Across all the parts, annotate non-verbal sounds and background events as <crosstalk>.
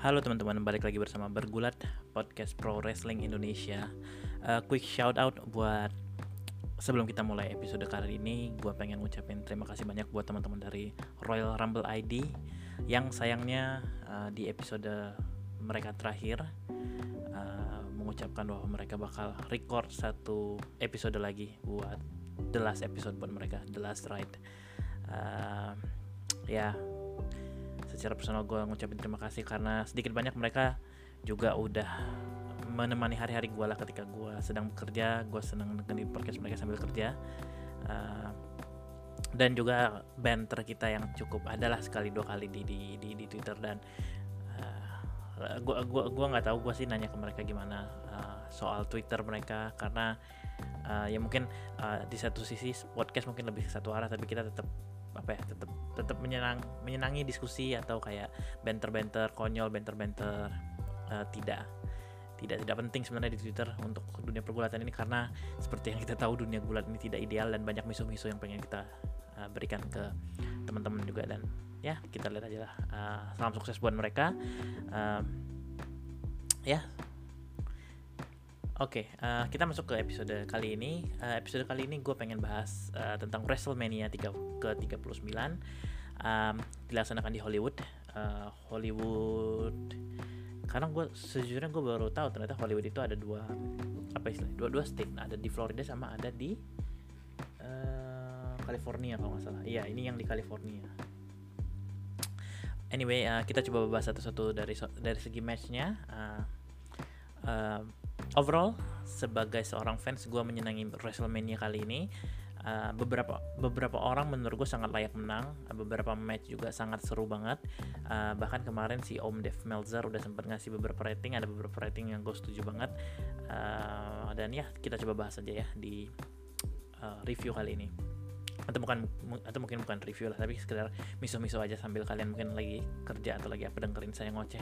Halo teman-teman, balik lagi bersama Bergulat Podcast Pro Wrestling Indonesia. Uh, quick shout out buat sebelum kita mulai episode kali ini, gue pengen ngucapin terima kasih banyak buat teman-teman dari Royal Rumble ID yang sayangnya uh, di episode mereka terakhir uh, mengucapkan bahwa mereka bakal record satu episode lagi buat the last episode buat mereka, the last ride. Uh, ya secara personal gue ngucapin terima kasih karena sedikit banyak mereka juga udah menemani hari-hari gue lah ketika gue sedang bekerja gue senang dengerin podcast mereka sambil kerja. Uh, dan juga banter kita yang cukup adalah sekali dua kali di di di, di Twitter dan uh, gua gua gua nggak tahu gue sih nanya ke mereka gimana uh, soal Twitter mereka karena uh, ya mungkin uh, di satu sisi podcast mungkin lebih satu arah tapi kita tetap apa ya tetap tetap menyenang menyenangi diskusi atau kayak banter-banter konyol banter-banter. Uh, tidak tidak tidak penting sebenarnya di Twitter untuk dunia pergulatan ini karena seperti yang kita tahu dunia gulat ini tidak ideal dan banyak misu-misu yang pengen kita uh, berikan ke teman-teman juga dan ya kita lihat aja lah. Uh, salam sukses buat mereka. Uh, ya Oke, okay, uh, kita masuk ke episode kali ini. Uh, episode kali ini gue pengen bahas uh, tentang WrestleMania 3 ke 39 um, dilaksanakan di Hollywood. Uh, Hollywood karena gue sejujurnya gue baru tahu ternyata Hollywood itu ada dua apa istilahnya dua dua state. Ada di Florida sama ada di uh, California kalau nggak salah. Iya ini yang di California. Anyway uh, kita coba bahas satu-satu dari dari segi matchnya. Uh, uh, overall sebagai seorang fans gue menyenangi Wrestlemania kali ini. Uh, beberapa beberapa orang menurut gue sangat layak menang. Uh, beberapa match juga sangat seru banget. Uh, bahkan kemarin si Om Dev Melzer udah sempat ngasih beberapa rating ada beberapa rating yang gue setuju banget. Uh, dan ya kita coba bahas aja ya di uh, review kali ini. Atau bukan atau mungkin bukan review lah tapi sekedar miso-miso aja sambil kalian mungkin lagi kerja atau lagi apa dengerin saya ngoceh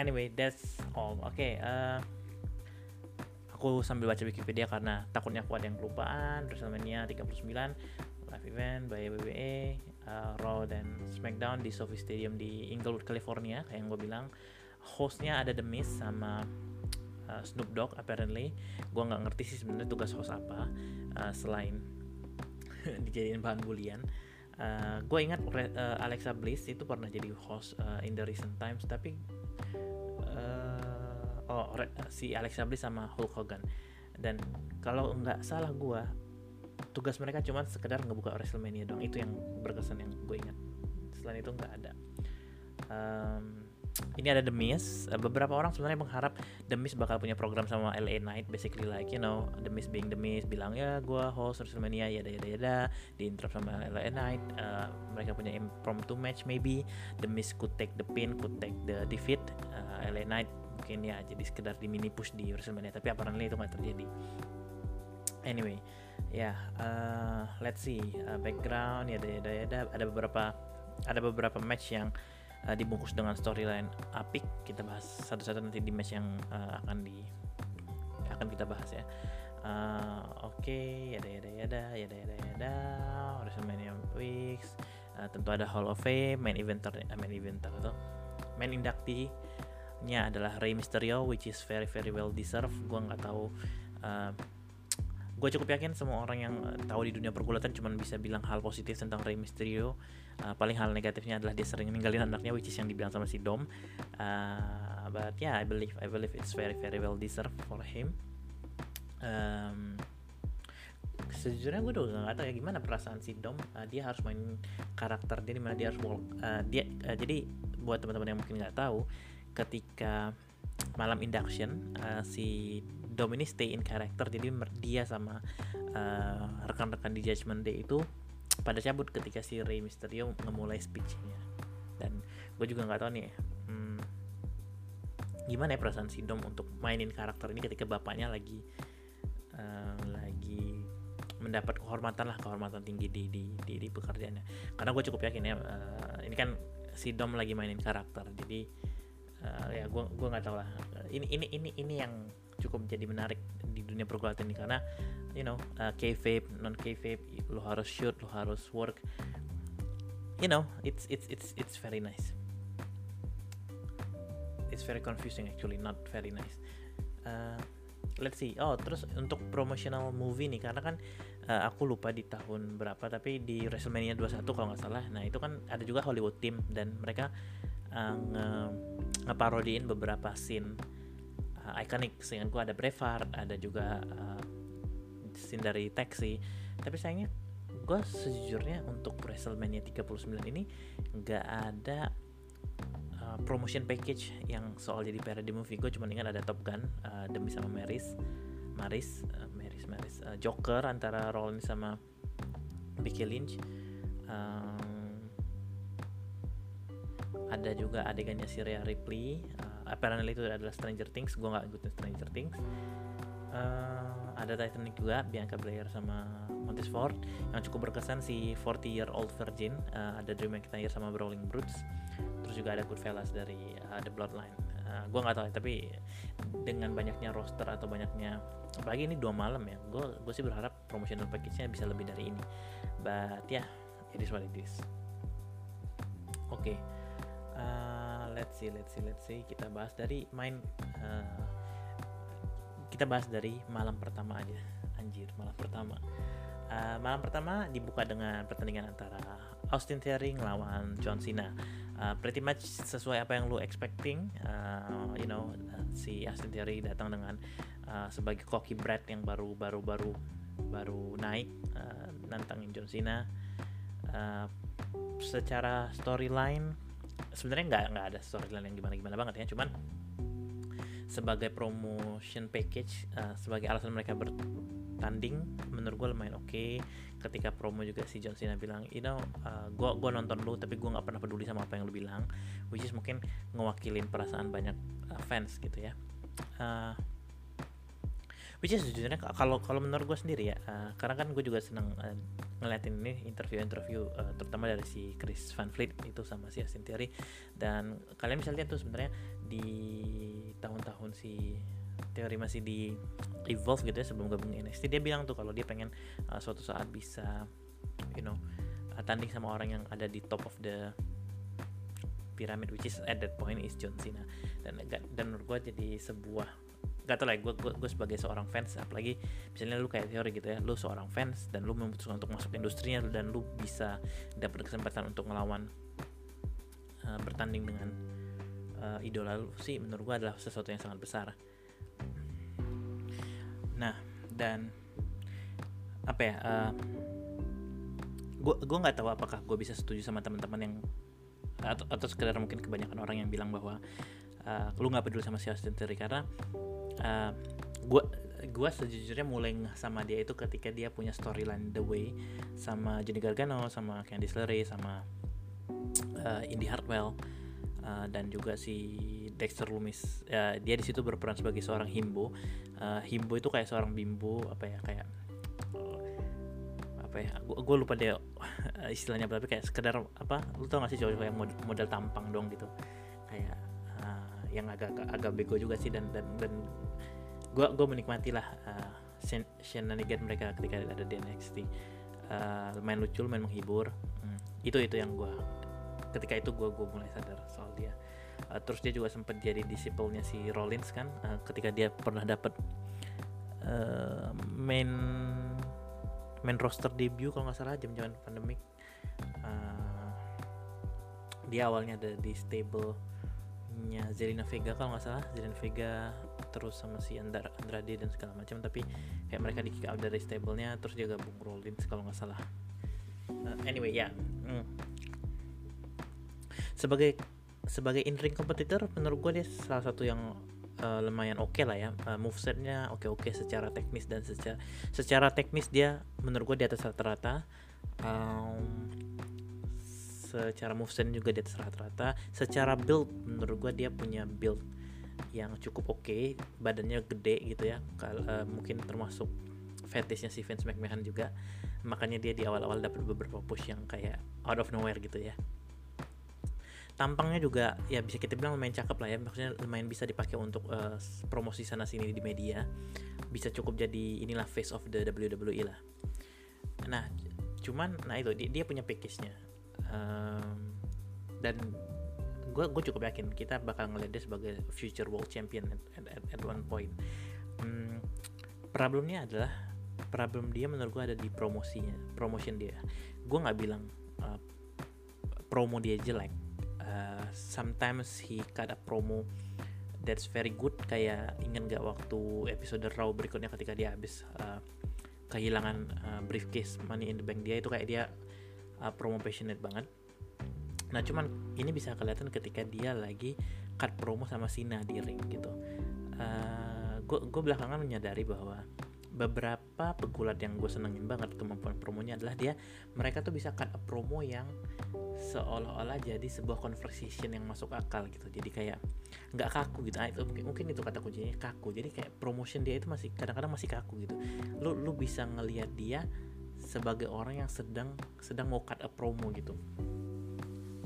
anyway that's all. Oke okay, uh, aku sambil baca Wikipedia karena takutnya aku ada yang kelupaan. WrestleMania 39 live event by WWE uh, Raw dan SmackDown di SoFi Stadium di Inglewood California kayak yang gue bilang. Hostnya ada The Miz sama uh, Snoop Dogg apparently. Gue nggak ngerti sih sebenarnya tugas host apa uh, selain <laughs> dijadiin bahan bulian uh, gue ingat uh, Alexa Bliss itu pernah jadi host uh, in the recent times tapi uh, oh si Alexa Bliss sama Hulk Hogan. Dan kalau nggak salah gue tugas mereka cuma sekedar ngebuka Wrestlemania dong itu yang berkesan yang gue ingat. Selain itu nggak ada. Um, ini ada The Miz. beberapa orang sebenarnya mengharap The Miz bakal punya program sama LA Knight, basically like you know The Miz being The Miz bilang ya gue host WrestleMania ya ya ya ya di interrupt sama LA Knight. Uh, mereka punya impromptu match maybe The Miz could take the pin, could take the defeat. Uh, LA Knight mungkin ya jadi sekedar di mini push di WrestleMania tapi apparently itu nggak terjadi. Anyway, ya yeah, uh, let's see uh, background ya ya ya ada beberapa ada beberapa match yang dibungkus dengan storyline apik kita bahas satu-satu nanti di match yang uh, akan di akan kita bahas ya. Uh, oke okay, ya ya ya ada ya ada ya ada ya ada WrestleMania weeks. Uh, tentu ada Hall of Fame main eventer uh, main eventer atau main inductee nya adalah Rey Mysterio which is very very well deserved. Gue nggak tahu uh, gue cukup yakin semua orang yang uh, tahu di dunia pergulatan cuma bisa bilang hal positif tentang Rey Mysterio. Uh, paling hal negatifnya adalah dia sering ninggalin anaknya which is yang dibilang sama si Dom. Uh, but yeah I believe I believe it's very very well deserved for him. Um, sejujurnya gue udah gak tau ya gimana perasaan si Dom. Uh, dia harus main karakter dia di mana dia harus walk uh, dia uh, jadi buat teman-teman yang mungkin nggak tahu ketika malam induction uh, si Dom ini stay in character jadi dia sama uh, rekan-rekan di Judgment Day itu pada cabut ketika si Rey Mysterio ngemulai speechnya. Dan gue juga nggak tahu nih hmm, gimana ya perasaan si Dom untuk mainin karakter ini ketika bapaknya lagi uh, lagi mendapat kehormatan lah kehormatan tinggi di di di, di pekerjaannya. Karena gue cukup yakin ya uh, ini kan si Dom lagi mainin karakter jadi uh, ya gue gue nggak tahu lah. Ini ini ini ini yang cukup jadi menarik di dunia pergulatan ini karena you know uh, kayfabe non kayfabe lo harus shoot lo harus work. You know it's it's it's it's very nice. It's very confusing actually not very nice. Uh, let's see. Oh terus untuk promotional movie nih karena kan uh, aku lupa di tahun berapa tapi di WrestleMania 21 kalau nggak salah. Nah itu kan ada juga Hollywood team dan mereka uh, nge ngeparodiin beberapa scene uh, ikonik. Seingatku ada Braveheart ada juga uh, scene dari Taxi. Tapi sayangnya gue sejujurnya untuk WrestleMania 39 ini nggak ada uh, promotion package yang soal jadi parody movie. Gue cuma ingat ada Top Gun uh, demi sama Maris Maris uh, Maris Maris uh, Joker antara Rollins sama Becky Lynch. Um, ada juga adegannya si Rhea Ripley uh, apparently itu adalah Stranger Things gue nggak ikutin Stranger Things. Uh, ada Titanic juga Bianca Belair sama Montesfort yang cukup berkesan si 40 year old virgin uh, ada Drew McIntyre sama Brawling Brutes. Terus juga ada Goodfellas dari uh, The Bloodline. Uh, gue nggak tahu ya tapi dengan banyaknya roster atau banyaknya apalagi ini dua malam ya gue gue sih berharap promotional package-nya bisa lebih dari ini. But ya yeah, it is what it is. Oke okay. Uh, let's see let's see let's see. Kita bahas dari main uh, kita bahas dari malam pertama aja. Anjir malam pertama. Uh, malam pertama dibuka dengan pertandingan antara Austin Theory lawan John Cena. Uh, pretty much sesuai apa yang lu expecting. Uh, you know si Austin Theory datang dengan uh, sebagai cocky Brad yang baru baru baru baru naik uh, nantangin John Cena. Uh, secara storyline sebenarnya nggak nggak ada storyline yang gimana gimana banget ya. Cuman sebagai promotion package uh, sebagai alasan mereka ber tanding menurut gue lumayan oke. Okay. ketika promo juga si John Cena bilang you know uh, gue gua nonton lu tapi gue nggak pernah peduli sama apa yang lu bilang. Which is mungkin ngewakilin perasaan banyak uh, fans gitu ya. Uh, which is jujurnya kalau kalau menurut gue sendiri ya uh, karena kan gue juga seneng uh, ngeliatin ini interview-interview uh, terutama dari si Chris Van Vliet itu sama si Austin Theory. Dan kalian bisa lihat tuh sebenarnya di tahun-tahun si teori masih di evolve gitu ya sebelum gabung NXT dia bilang tuh kalau dia pengen uh, suatu saat bisa you know uh, tanding sama orang yang ada di top of the pyramid which is at that point is John Cena. Dan dan menurut gue jadi sebuah gak tau lah gue, gue, sebagai seorang fans apalagi misalnya lu kayak teori gitu ya lu seorang fans dan lu memutuskan untuk masuk industrinya dan lu bisa dapat kesempatan untuk melawan uh, bertanding dengan uh, idola lu sih menurut gue adalah sesuatu yang sangat besar. Nah dan apa ya uh, gue gue nggak tahu apakah gue bisa setuju sama teman-teman yang atau, atau sekedar mungkin kebanyakan orang yang bilang bahwa uh, lu nggak peduli sama si Austin Theory karena uh, gue sejujurnya mulai sama dia itu ketika dia punya storyline The Way sama Johnny Gargano sama Candice LeRae sama uh, Indy Hartwell uh, dan juga si Dexter Lumis uh, dia di situ berperan sebagai seorang himbo. Uh, himbo itu kayak seorang bimbo apa ya kayak apa ya gue lupa deh istilahnya tapi kayak sekedar apa lu tau gak sih cowok yang model, model tampang dong gitu. Kayak yang agak agak bego juga sih dan dan dan gue gue menikmati lah uh, shenanigan mereka ketika ada di NXT uh, main lucu main menghibur. Hmm, itu itu yang gue ketika itu gue gue mulai sadar soal dia. Uh, terus dia juga sempat jadi disiplenya si Rollins kan uh, ketika dia pernah dapat uh, main main roster debut kalau nggak salah jam jaman pandemik. Uh, dia awalnya ada di stable nya Zelina Vega kalau nggak salah. Zelina Vega terus sama si Andra, Andrade dan segala macam. Tapi kayak mereka di kick out dari stablenya terus dia gabung Rollins kalau nggak salah. Uh, anyway ya. Yeah. mm sebagai sebagai in ring kompetitor menurut gue dia salah satu yang uh, lumayan oke okay lah ya. Uh, movesetnya oke oke okay secara teknis dan secara secara teknis dia menurut gue di atas rata-rata. Um, secara moveset juga di atas rata-rata secara build menurut gue dia punya build yang cukup oke okay, badannya gede gitu ya Kal uh, mungkin termasuk fetishnya si Vince McMahon juga. Makanya dia di awal-awal dapat beberapa push yang kayak out of nowhere gitu ya. Tampangnya juga ya bisa kita bilang lumayan cakep lah ya maksudnya lumayan bisa dipakai untuk uh, promosi sana sini di media. Bisa cukup jadi inilah face of the WWE lah. Nah cuman nah itu dia, dia punya package nya um, dan gue gue cukup yakin kita bakal ngeliat dia sebagai future world champion at, at, at one point. Hmm, problemnya adalah problem dia menurut gue ada di promosinya promotion dia. Gue nggak bilang uh, promo dia jelek. Uh, sometimes he cut a promo that's very good kayak ingin gak waktu episode raw berikutnya ketika dia habis uh, kehilangan uh, briefcase money in the bank dia itu kayak dia uh, promo passionate banget. Nah cuman ini bisa kelihatan ketika dia lagi cut promo sama Sina di ring gitu. Uh, gue belakangan menyadari bahwa beberapa pegulat yang gue senengin banget kemampuan promonya adalah dia mereka tuh bisa cut a promo yang seolah-olah jadi sebuah conversation yang masuk akal gitu. Jadi kayak nggak kaku gitu. Ah, itu mungkin, mungkin itu kata kuncinya kaku. Jadi kayak promotion dia itu masih kadang-kadang masih kaku gitu. Lu lu bisa ngelihat dia sebagai orang yang sedang sedang mau cut a promo gitu.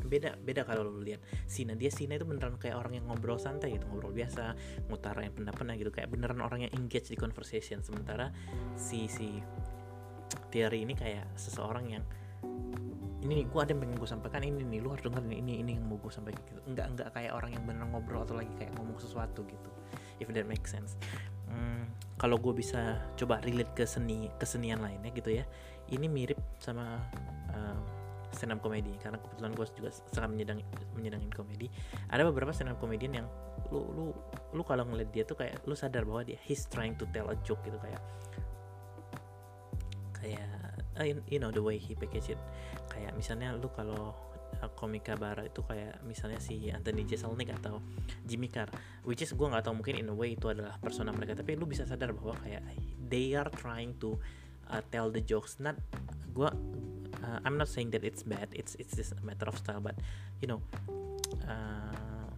Beda beda kalau lu lihat Sina. Dia Sina itu beneran kayak orang yang ngobrol santai gitu ngobrol biasa ngutarain pendapatnya gitu. Kayak beneran orang yang engage di conversation. Sementara si si teori ini kayak seseorang yang ini nih gue ada yang pengen gue sampaikan ini nih lu harus denger ini ini yang mau gue sampaikan gitu. Enggak enggak kayak orang yang beneran ngobrol atau lagi kayak ngomong sesuatu gitu if that makes sense. Hmm, kalau gue bisa coba relate ke seni kesenian lainnya gitu ya ini mirip sama uh, stand up comedy karena kebetulan gue juga sangat menyedang menyedangin komedi. Ada beberapa stand up comedian yang lu lu lu kalau ngeliat dia tuh kayak lu sadar bahwa dia he's trying to tell a joke gitu kayak kayak uh, you know the way he package it. Kayak misalnya lu kalau uh, komika barat itu kayak misalnya si Anthony Jeselnik atau Jimmy Carr which is gue nggak tahu mungkin in a way itu adalah persona mereka. Tapi lu bisa sadar bahwa kayak they are trying to tell the jokes. Not gue uh, I'm not saying that it's bad. It's it's just a matter of style but you know uh,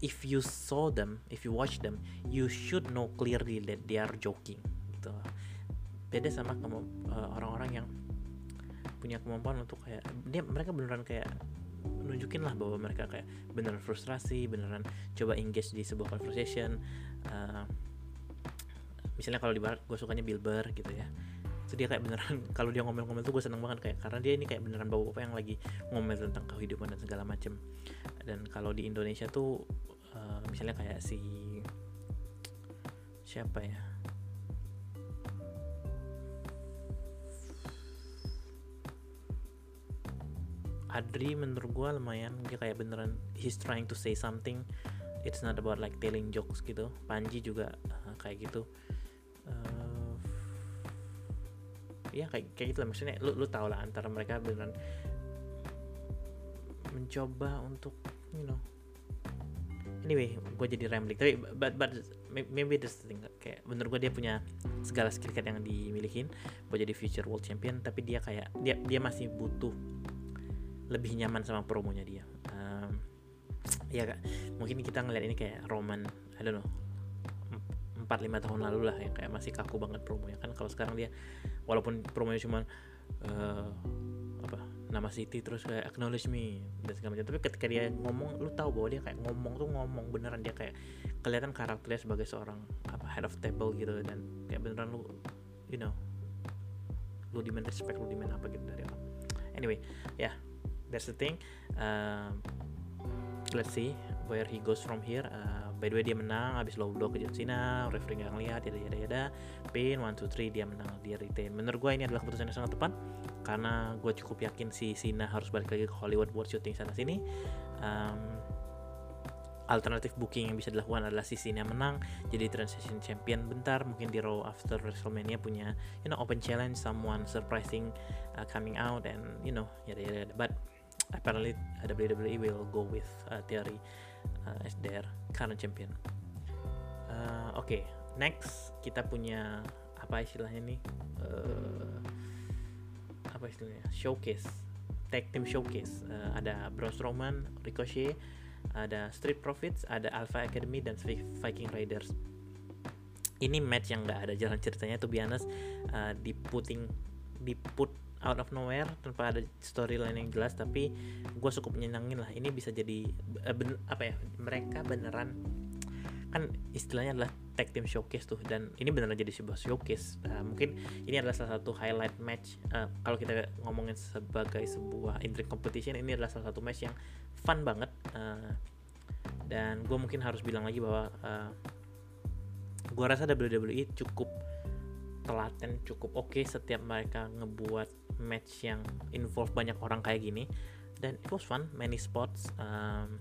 if you saw them if you watch them you should know clearly that they are joking gitu. Beda sama uh, orang-orang yang punya kemampuan untuk kayak dia mereka beneran kayak nunjukin lah bahwa mereka kayak beneran frustrasi beneran coba engage di sebuah conversation uh, misalnya kalau di gue sukanya Bill Burr gitu ya. So dia kayak beneran <laughs> kalau dia ngomel-ngomel tuh gue seneng banget kayak karena dia ini kayak beneran bapak-bapak yang lagi ngomel tentang kehidupan dan segala macem. Dan kalau di Indonesia tuh uh, misalnya kayak si siapa ya? Adri menurut gue lumayan dia kayak beneran he's trying to say something it's not about like telling jokes gitu. Panji juga uh, kayak gitu ya kayak kayak gitu lah. Maksudnya lu lu tau lah antara mereka beneran mencoba untuk you know. Anyway gue jadi rambling. Tapi but but maybe this thing. Kayak bener gue dia punya segala skill set yang dimilikin buat jadi future world champion. Tapi dia kayak dia dia masih butuh lebih nyaman sama promonya dia. Um, ya kak. Mungkin kita ngeliat ini kayak Roman I don't know 4-5 tahun lalu lah yang kayak masih kaku banget promonya. Kan kalau sekarang dia walaupun promonya cuma uh, apa nama City terus kayak acknowledge me dan segala macam tapi ketika dia ngomong lu tahu bahwa dia kayak ngomong tuh ngomong beneran dia kayak kelihatan karakternya sebagai seorang apa head of table gitu dan kayak beneran lu you know lu demand respect lu demand apa gitu dari orang. Anyway ya yeah, that's the thing. Uh, let's see where he goes from here. Uh, by the way dia menang habis low blow ke John Cena referee nggak ngeliat yada yada yada. Pin one two three dia menang dia retain. Menurut gue ini adalah keputusan yang sangat tepat karena gue cukup yakin si Cena harus balik lagi ke Hollywood buat syuting sana sini. Um, alternatif booking yang bisa dilakukan adalah si Cena menang jadi transition champion bentar mungkin di Raw after WrestleMania punya you know open challenge someone surprising uh, coming out and you know yada yada, yada. but apparently WWE will go with uh, Theory uh, as their current champion. Uh, Oke, okay. next kita punya apa istilahnya nih? Uh, apa istilahnya? Showcase, tag team showcase. Uh, ada Braun Strowman, Ricochet, ada Street Profits, ada Alpha Academy dan Viking Raiders. Ini match yang nggak ada jalan ceritanya tuh biasa uh, di put out of nowhere tanpa ada storyline yang jelas tapi gue cukup menyenangin lah. Ini bisa jadi uh, ben, apa ya mereka beneran kan istilahnya adalah tag team showcase tuh dan ini benar jadi sebuah showcase. Uh, mungkin ini adalah salah satu highlight match uh, kalau kita ngomongin sebagai sebuah intrik competition ini adalah salah satu match yang fun banget uh, dan gue mungkin harus bilang lagi bahwa uh, gue rasa WWE cukup telaten cukup oke okay setiap mereka ngebuat match yang involve banyak orang kayak gini. Dan it was fun many spots. Um,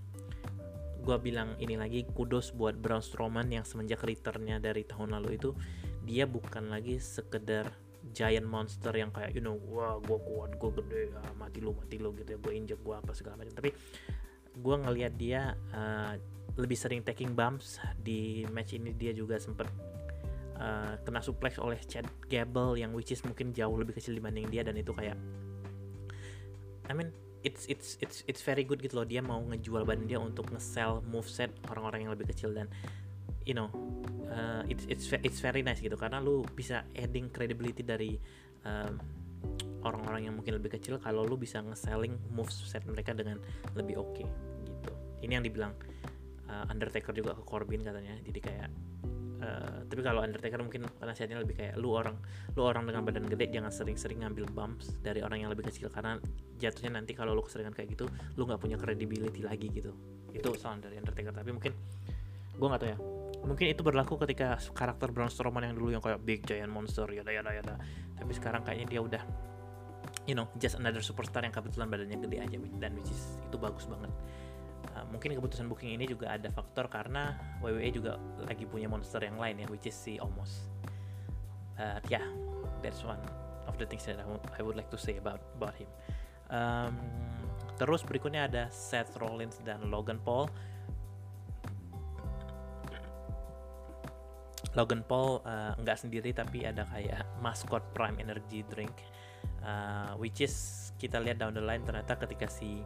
gue bilang ini lagi kudos buat Braun Strowman yang semenjak returnnya dari tahun lalu itu dia bukan lagi sekedar giant monster yang kayak you know wah gue kuat gue gede ya, mati lu mati lu gitu ya gue injek gue apa segala macam. Tapi gue ngelihat dia uh, lebih sering taking bumps. Di match ini dia juga sempet uh, kena suplex oleh Chad Gable yang which is mungkin jauh lebih kecil dibanding dia dan itu kayak I mean it's it's it's it's very good gitu loh. Dia mau ngejual badan dia untuk nge-sell moveset orang-orang yang lebih kecil dan you know uh, it's it's it's very nice gitu. Karena lu bisa adding credibility dari um, orang-orang yang mungkin lebih kecil kalau lu bisa nge-selling moveset mereka dengan lebih oke okay, gitu. Ini yang dibilang uh, Undertaker juga ke Corbin katanya. Jadi kayak Uh, tapi kalau Undertaker mungkin nasihatnya lebih kayak lu orang lu orang dengan badan gede jangan sering-sering ngambil bumps dari orang yang lebih kecil karena jatuhnya nanti kalau lu keseringan kayak gitu lu nggak punya credibility lagi gitu. Itu saran dari Undertaker. Tapi mungkin gue nggak tahu ya. Mungkin itu berlaku ketika karakter Braun Strowman yang dulu yang kayak big giant monster yada yada yada. Tapi sekarang kayaknya dia udah you know just another superstar yang kebetulan badannya gede aja dan which is itu bagus banget Uh, mungkin keputusan booking ini juga ada faktor karena WWE juga lagi punya monster yang lain ya which is si Omos. Uh, yeah that's one of the things that I, would like to say about about him. Um, terus berikutnya ada Seth Rollins dan Logan Paul. Logan Paul uh, nggak sendiri tapi ada kayak mascot Prime Energy drink uh, which is kita lihat down the line ternyata ketika si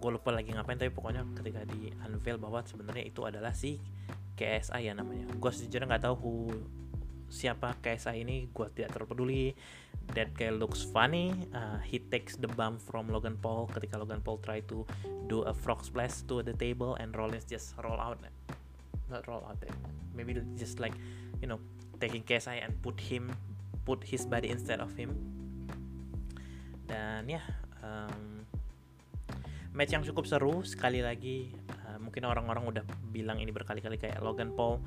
gue lupa lagi ngapain tapi pokoknya ketika di unveil bahwa sebenarnya itu adalah si KSI ya namanya. Gue sejujurnya nggak tahu who, siapa KSI ini gue tidak terlalu peduli. That guy looks funny uh, he takes the bump from Logan Paul. Ketika Logan Paul try to do a frog splash to the table and Rollins just roll out. Not roll out there maybe just like you know taking KSI and put him put his body instead of him. Dan ya yeah, um, match yang cukup seru sekali lagi uh, mungkin orang-orang udah bilang ini berkali-kali kayak Logan Paul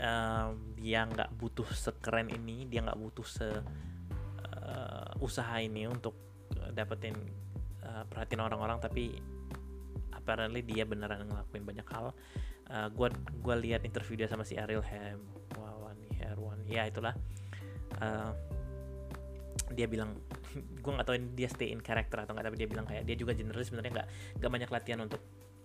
uh, dia nggak butuh sekeren ini dia nggak butuh se uh, usaha ini untuk dapetin uh, perhatian orang-orang tapi apparently dia beneran ngelakuin banyak hal. Uh, gua gua lihat interview dia sama si Ariel Hem Wawani Herwan ya itulah. Uh, dia bilang <laughs> gue nggak tahu dia stay in character atau nggak tapi dia bilang kayak dia juga generalis sebenarnya nggak nggak banyak latihan untuk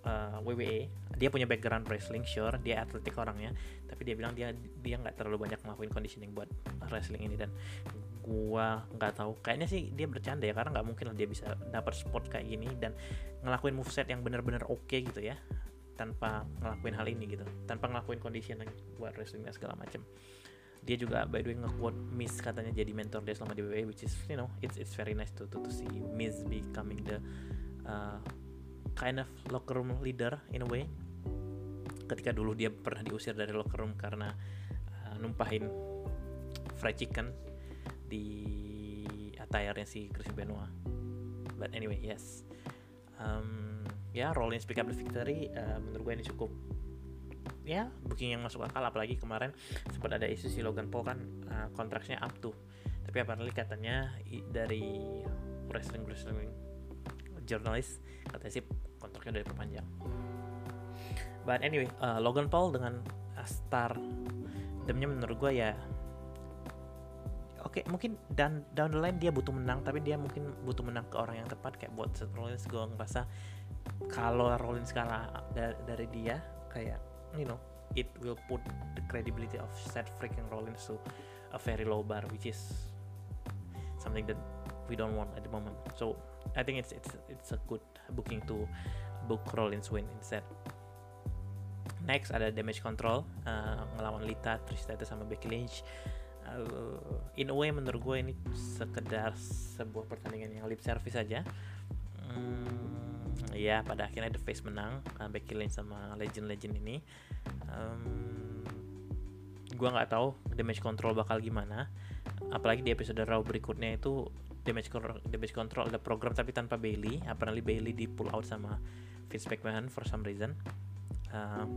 uh, WWE dia punya background wrestling sure dia atletik orangnya tapi dia bilang dia dia nggak terlalu banyak ngelakuin conditioning buat wrestling ini. Dan gua nggak tahu kayaknya sih dia bercanda ya karena nggak mungkin lah dia bisa dapat spot kayak gini dan ngelakuin moveset yang benar-benar oke okay gitu ya tanpa ngelakuin hal ini gitu tanpa ngelakuin conditioning buat wrestlingnya segala macam dia juga by the way nge-quote Miz katanya jadi mentor dia selama di WWE which is you know it's it's very nice to to, to see Miz becoming the uh, kind of locker room leader in a way. Ketika dulu dia pernah diusir dari locker room karena uh, numpahin fried chicken di attire-nya si Chris Benoit. But anyway yes. Um, ya yeah, Rollins pick up the victory uh, menurut gue ini cukup ya booking yang masuk akal apalagi kemarin sempat ada isu si Logan Paul kan uh, kontraknya up tuh. Tapi apalagi katanya dari wrestling wrestling jurnalis katanya sih kontraknya udah diperpanjang. But anyway uh, Logan Paul dengan star demnya menurut gue ya oke okay, mungkin dan down the line dia butuh menang tapi dia mungkin butuh menang ke orang yang tepat kayak buat Seth Rollins. Gue ngerasa kalau Rollins kalah dari, dari dia kayak you know it will put the credibility of Seth freaking Rollins to a very low bar which is something that we don't want at the moment. So I think it's it's it's a good booking to book Rollins win instead. Next ada damage control uh, ngelawan Lita Tristan sama Becky Lynch. Uh, in a way menurut gue ini sekedar sebuah pertandingan yang lip service saja hmm, ya pada akhirnya The Face menang uh, Becky Lynch sama legend-legend ini. Um, gua nggak tahu damage control bakal gimana. Apalagi di episode Raw berikutnya itu damage control, damage control ada program tapi tanpa Bailey. Apalagi Bailey di pull out sama Vince McMahon for some reason. Uh,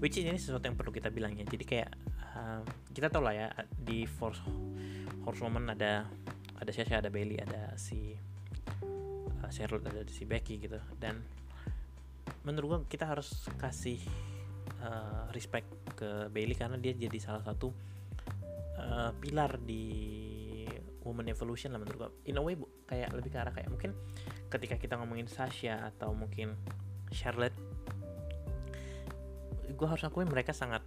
which is ini sesuatu yang perlu kita bilang ya. Jadi kayak uh, kita tahu lah ya di Force Horsewoman ada ada Sasha ada Bailey ada si uh, Charlotte ada si Becky gitu. Dan menurut gua kita harus kasih uh, respect ke Bailey karena dia jadi salah satu uh, pilar di woman evolution lah menurut gua. In a way bu, kayak lebih ke arah kayak mungkin ketika kita ngomongin Sasha atau mungkin Charlotte gue harus akuin mereka sangat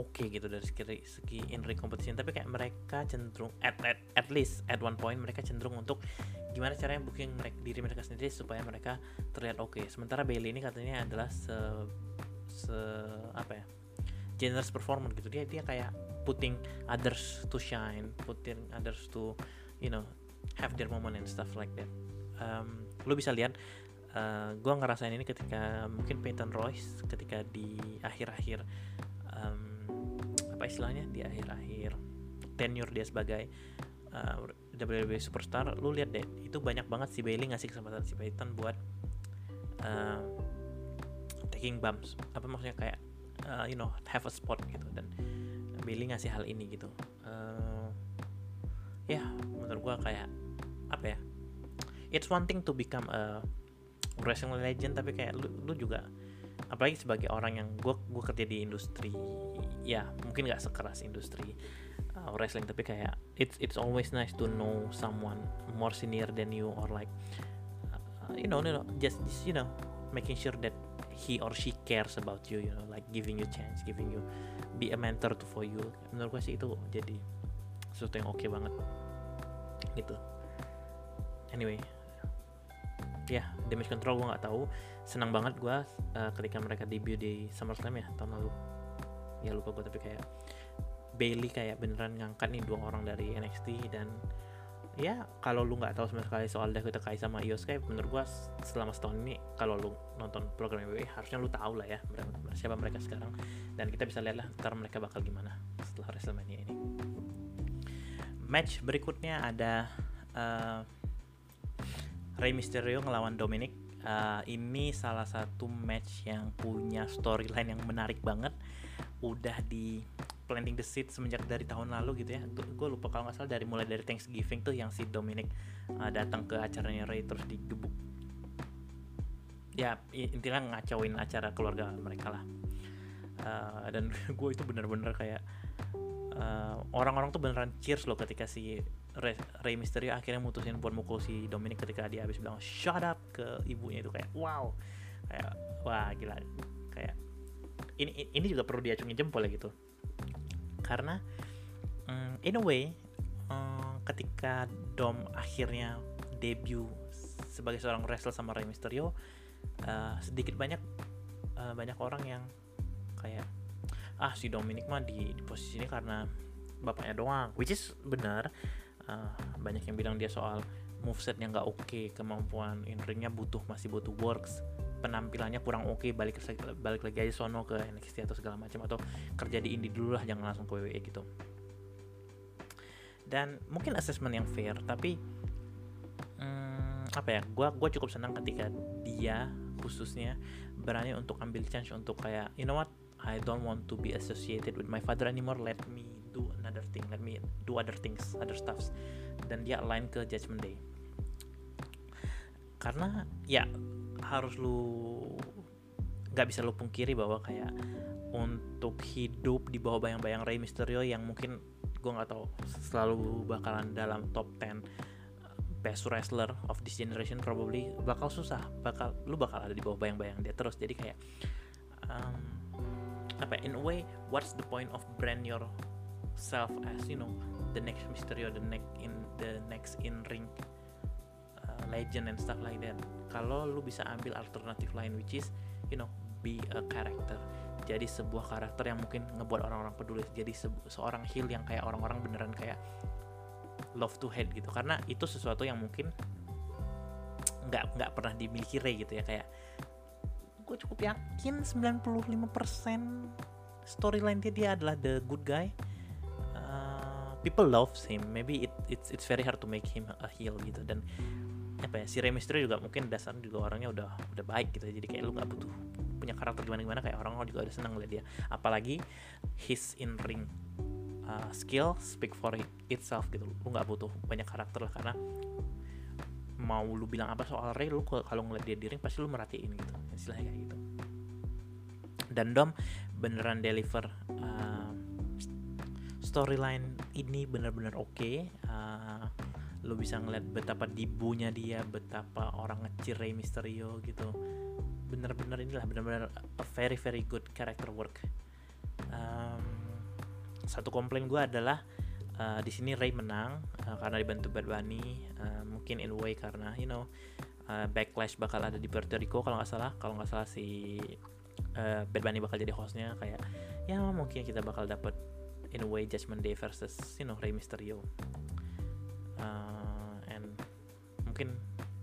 oke okay gitu dari segi, segi in ring competition. Tapi kayak mereka cenderung at, at at least at one point mereka cenderung untuk gimana caranya booking mereka, diri mereka sendiri supaya mereka terlihat oke. Okay. sementara Bailey ini katanya adalah se se apa ya generous performance gitu. Dia dia kayak putting others to shine putting others to you know have their moment and stuff like that. Um, lu bisa lihat uh, gue ngerasain ini ketika mungkin Peyton Royce ketika di akhir-akhir um, istilahnya di akhir-akhir tenure dia sebagai uh, WWE superstar lu lihat deh itu banyak banget si Bailey ngasih kesempatan si Peyton buat uh, taking bumps apa maksudnya kayak uh, you know have a spot gitu dan Bailey ngasih hal ini gitu. Uh, ya menurut gua kayak apa ya it's one thing to become a wrestling legend tapi kayak lu, lu juga apalagi sebagai orang yang gue gue kerja di industri ya mungkin nggak sekeras industri uh, wrestling tapi kayak it's it's always nice to know someone more senior than you or like uh, you know you know just, just you know making sure that he or she cares about you you know like giving you chance giving you be a mentor to for you. Menurut gue sih itu jadi sesuatu yang oke okay banget. Gitu. Anyway ya damage control gue nggak tahu. Senang banget gue uh, ketika mereka debut di SummerSlam ya tahun lalu. Ya lupa gue tapi kayak Bailey kayak beneran ngangkat nih dua orang dari NXT dan ya kalau lu nggak tahu sama sekali soal Dakota Kai sama Io Sky menurut gue selama setahun ini kalau lu nonton program WWE harusnya lu tahu lah ya siapa mereka sekarang. Dan kita bisa lihat lah ntar mereka bakal gimana setelah WrestleMania ini. Match berikutnya ada uh, Rey Mysterio ngelawan Dominic. Uh, ini salah satu match yang punya storyline yang menarik banget. Udah di planting the seed semenjak dari tahun lalu gitu ya. Gue lupa kalau nggak salah dari mulai dari Thanksgiving tuh yang si Dominic uh, datang ke acaranya Ray terus digebuk. Ya intinya ngacauin acara keluarga mereka lah. Uh, dan <laughs> gue itu bener-bener kayak orang-orang uh, tuh beneran cheers loh ketika si Rey, Rey Mysterio akhirnya mutusin buat mukul si Dominic ketika dia habis bilang shut up ke ibunya itu kayak wow. Kayak wah gila. Kayak ini ini juga perlu diacungi jempol ya gitu. Karena um, in a way um, ketika Dom akhirnya debut sebagai seorang wrestler sama Rey Mysterio uh, sedikit banyak uh, banyak orang yang kayak ah si Dominic mah di, di posisi ini karena bapaknya doang. Which is benar. Uh, banyak yang bilang dia soal movesetnya nggak oke okay, kemampuan in ringnya butuh masih butuh works. Penampilannya kurang oke okay, balik balik lagi aja sono ke NXT atau segala macam atau kerja di indie dulu lah jangan langsung ke WWE gitu. Dan mungkin assessment yang fair tapi hmm, apa ya gue gua cukup senang ketika dia khususnya berani untuk ambil chance untuk kayak you know what I don't want to be associated with my father anymore. Let me do another thing. Let me do other things other stuffs. Dan dia align ke Judgment Day. Karena ya harus lu nggak bisa lu pungkiri bahwa kayak untuk hidup di bawah bayang-bayang Rey Mysterio yang mungkin gue nggak tahu selalu bakalan dalam top 10 uh, best wrestler of this generation probably bakal susah. Bakal lu bakal ada di bawah bayang-bayang dia terus. Jadi kayak um, apa in a way what's the point of brand your self as you know the next Mysterio the next in the next in ring uh, legend and stuff like that? Kalau lu bisa ambil alternatif lain which is you know be a character. Jadi sebuah karakter yang mungkin ngebuat orang-orang peduli. Jadi se seorang heel yang kayak orang-orang beneran kayak love to hate gitu. Karena itu sesuatu yang mungkin nggak nggak pernah dimiliki Ray gitu ya. Kayak gue cukup yakin 95% storyline dia dia adalah the good guy. Uh, people loves him. Maybe it, it's it's very hard to make him a heel gitu. Dan apa ya si Rey juga mungkin dasarnya juga orangnya udah udah baik gitu jadi kayak lu nggak butuh punya karakter gimana gimana kayak orang orang juga udah senang lihat dia. Apalagi his in ring uh, skill speak for it itself gitu. Lu nggak butuh banyak karakter lah karena mau lu bilang apa soal Ray lu kalau ngeliat dia di ring pasti lu merhatiin gitu istilahnya kayak gitu dan Dom beneran deliver uh, storyline ini bener-bener oke okay. uh, lu bisa ngeliat betapa dibunya dia betapa orang ngecir Rey Mysterio gitu bener-bener inilah bener-bener a very very good character work um, satu komplain gue adalah uh, di sini Ray menang uh, karena dibantu Bad Bunny uh, mungkin in way karena you know uh, backlash bakal ada di Puerto Rico kalau nggak salah. Kalau nggak salah si uh, Bad Bunny bakal jadi hostnya kayak ya mungkin kita bakal dapat in way Judgment Day versus you know Rey Mysterio. Uh, and mungkin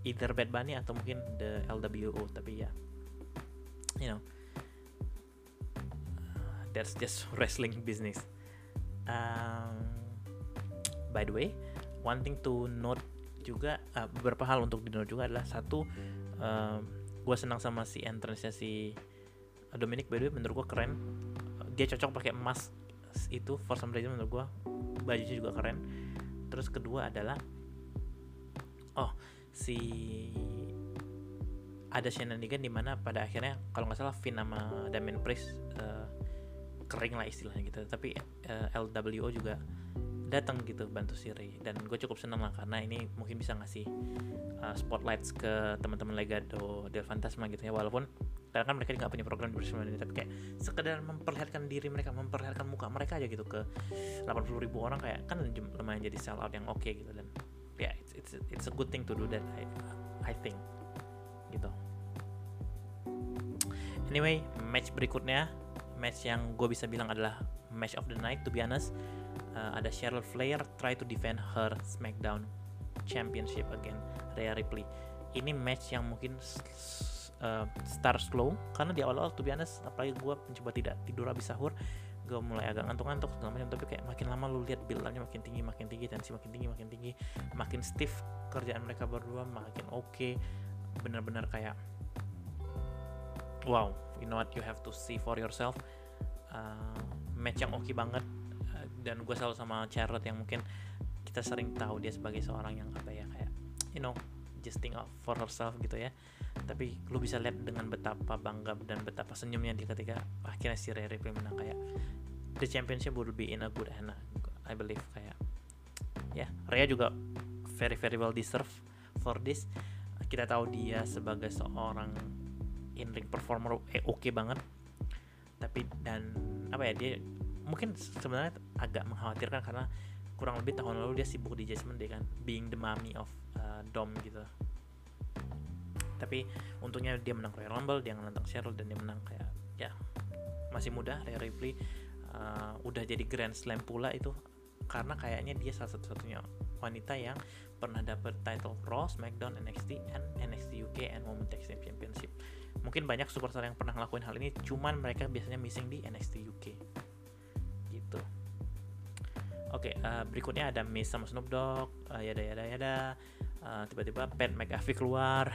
either Bad Bunny atau mungkin the LWO tapi ya you know that's just <laughs> wrestling business. Um, by the way one thing to note juga uh, beberapa hal untuk di note juga adalah satu um, gue senang sama si entrance nya si Dominic. By the way menurut gue keren. Dia cocok pakai emas itu for some reason menurut gue bajunya juga keren. Terus kedua adalah oh si ada shenanigan di mana pada akhirnya kalau nggak salah Finn sama Damien Priest uh, kering lah istilahnya gitu. Tapi uh, eh, LWO juga datang gitu bantu si Ray dan gue cukup senang lah karena ini mungkin bisa ngasih uh, spotlights ke teman-teman Legado del Fantasma gitu ya. Walaupun karena kan mereka nggak punya program di WrestleMania tapi kayak sekedar memperlihatkan diri mereka memperlihatkan muka mereka aja gitu ke 80 ribu orang kayak kan lumayan jadi sell out yang oke okay gitu. Dan ya yeah, it's, it's it's a good thing to do that I, I think. Gitu. Anyway match berikutnya match yang gue bisa bilang adalah match of the night to be honest uh, ada Charlotte Flair try to defend her SmackDown Championship again Rhea Ripley. Ini match yang mungkin uh, start slow karena di awal-awal tuh biasa apalagi gue mencoba tidak tidur habis sahur gue mulai agak ngantuk-ngantuk segala macam tapi kayak makin lama lu lihat build-nya makin tinggi makin tinggi tensi makin tinggi makin tinggi makin stiff kerjaan mereka berdua makin oke okay. bener-bener kayak wow you know what you have to see for yourself uh, match yang oke okay banget dan gue selalu sama Charlotte yang mungkin kita sering tahu dia sebagai seorang yang apa ya kayak you know just think of for herself gitu ya. Tapi lu bisa lihat dengan betapa bangga dan betapa senyumnya dia ketika akhirnya si Rhea Ripley menang kayak the championship would be in a good hand I believe kayak ya yeah, Rhea juga very very well deserve for this. Kita tahu dia sebagai seorang in ring performer eh, oke okay banget. Tapi dan apa ya dia mungkin sebenarnya agak mengkhawatirkan karena kurang lebih tahun lalu dia sibuk di Judgment Day kan being the mummy of uh, Dom gitu. Tapi untungnya dia menang Royal Rumble dia menantang Cheryl dan dia menang kayak ya masih muda Rhea Ripley uh, udah jadi Grand Slam pula itu. Karena kayaknya dia salah satu-satunya wanita yang pernah dapat title Raw, SmackDown, NXT, and NXT UK and Women's Tag Team Championship. Mungkin banyak superstar yang pernah ngelakuin hal ini, cuman mereka biasanya missing di NXT UK oke okay, uh, eh, berikutnya ada Miss sama Snoop Dogg uh, yada yada yada. Uh, tiba-tiba Pat McAfee keluar.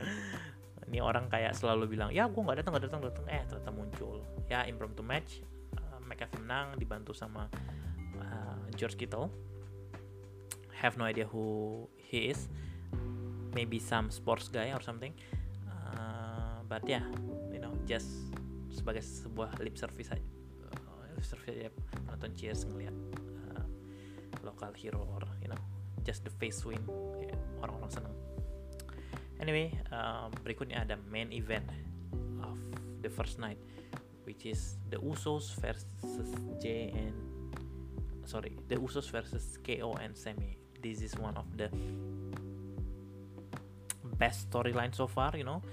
<laughs> Ini orang kayak selalu bilang ya gue nggak datang nggak datang datang. Eh ternyata muncul. Ya impromptu match uh, McAfee menang dibantu sama uh, George Kittle. Have no idea who he is. Maybe some sports guy or something. Uh, but yeah you know just sebagai sebuah lip service aja. Survei ya nonton cheers ngeliat. uh, local hero or you know just the face win. Ya, orang-orang seneng. Anyway um, berikutnya ada main event of the first night which is the Usos versus J and sorry the Usos versus KO and Semi. This is one of the best storyline so far you know.